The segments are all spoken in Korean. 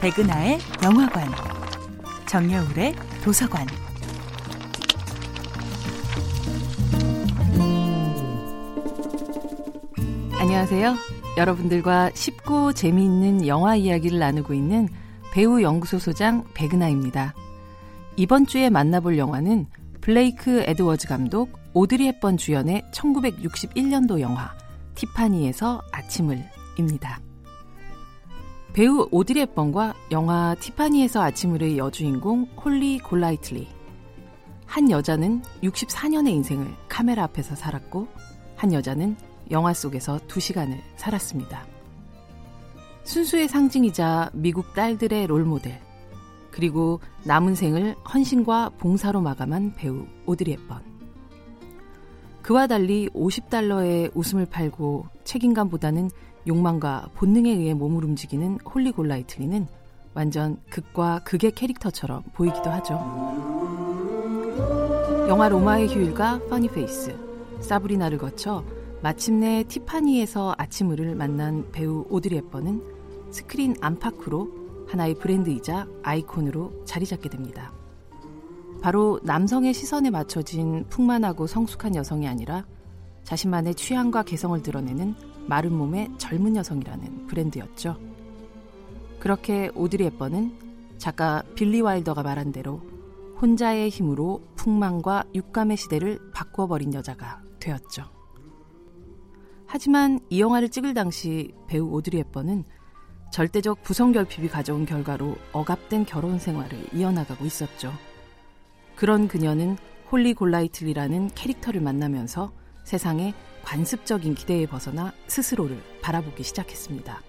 백은하의 영화관, 정여울의 도서관. 안녕하세요. 여러분들과 쉽고 재미있는 영화 이야기를 나누고 있는 배우 연구소 소장 백은하입니다. 이번 주에 만나볼 영화는 블레이크 에드워즈 감독, 오드리 헵번 주연의 1961년도 영화 티파니에서 아침을입니다. 배우 오드리 헵번과 영화 티파니에서 아침을의 여주인공 홀리 골라이틀리. 한 여자는 64년의 인생을 카메라 앞에서 살았고 한 여자는 영화 속에서 2시간을 살았습니다. 순수의 상징이자 미국 딸들의 롤모델, 그리고 남은 생을 헌신과 봉사로 마감한 배우 오드리 헵번. 그와 달리 50달러의 웃음을 팔고 책임감보다는 욕망과 본능에 의해 몸을 움직이는 홀리 골라이틀리는 완전 극과 극의 캐릭터처럼 보이기도 하죠. 영화 로마의 휴일과 퍼니페이스, 사브리나를 거쳐 마침내 티파니에서 아침을 만난 배우 오드리 헵번은 스크린 안팎으로 하나의 브랜드이자 아이콘으로 자리 잡게 됩니다. 바로 남성의 시선에 맞춰진 풍만하고 성숙한 여성이 아니라 자신만의 취향과 개성을 드러내는 마른 몸의 젊은 여성이라는 브랜드였죠. 그렇게 오드리 헵번은 작가 빌리 와일더가 말한 대로 혼자의 힘으로 풍망과 육감의 시대를 바꾸어버린 여자가 되었죠. 하지만 이 영화를 찍을 당시 배우 오드리 헵번은 절대적 부성 결핍이 가져온 결과로 억압된 결혼 생활을 이어나가고 있었죠. 그런 그녀는 홀리 골라이틀리라는 캐릭터를 만나면서 세상에 관습적인 기대에 벗어나 스스로를 바라보기 시작했습니다.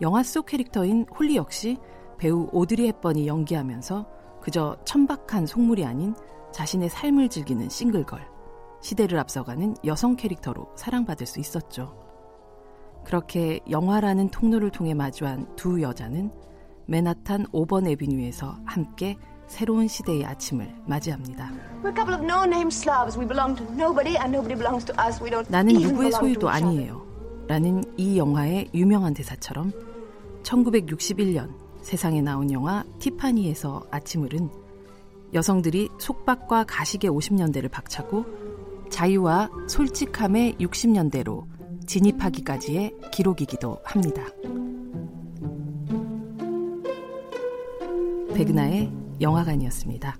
영화 속 캐릭터인 홀리 역시 배우 오드리 헵번이 연기하면서 그저 천박한 속물이 아닌 자신의 삶을 즐기는 single girl, 시대를 앞서가는 여성 캐릭터로 사랑받을 수 있었죠. 그렇게 영화라는 통로를 통해 마주한 두 여자는 맨하탄 5번 에비뉴에서 함께 새로운 시대의 아침을 맞이합니다. 나는 누구의 소유도 아니에요. 라는 이 영화의 유명한 대사처럼 1961년 세상에 나온 영화 티파니에서 아침을은 여성들이 속박과 가식의 50년대를 박차고 자유와 솔직함의 60년대로 진입하기까지의 기록이기도 합니다. 백은하의 영화관이었습니다.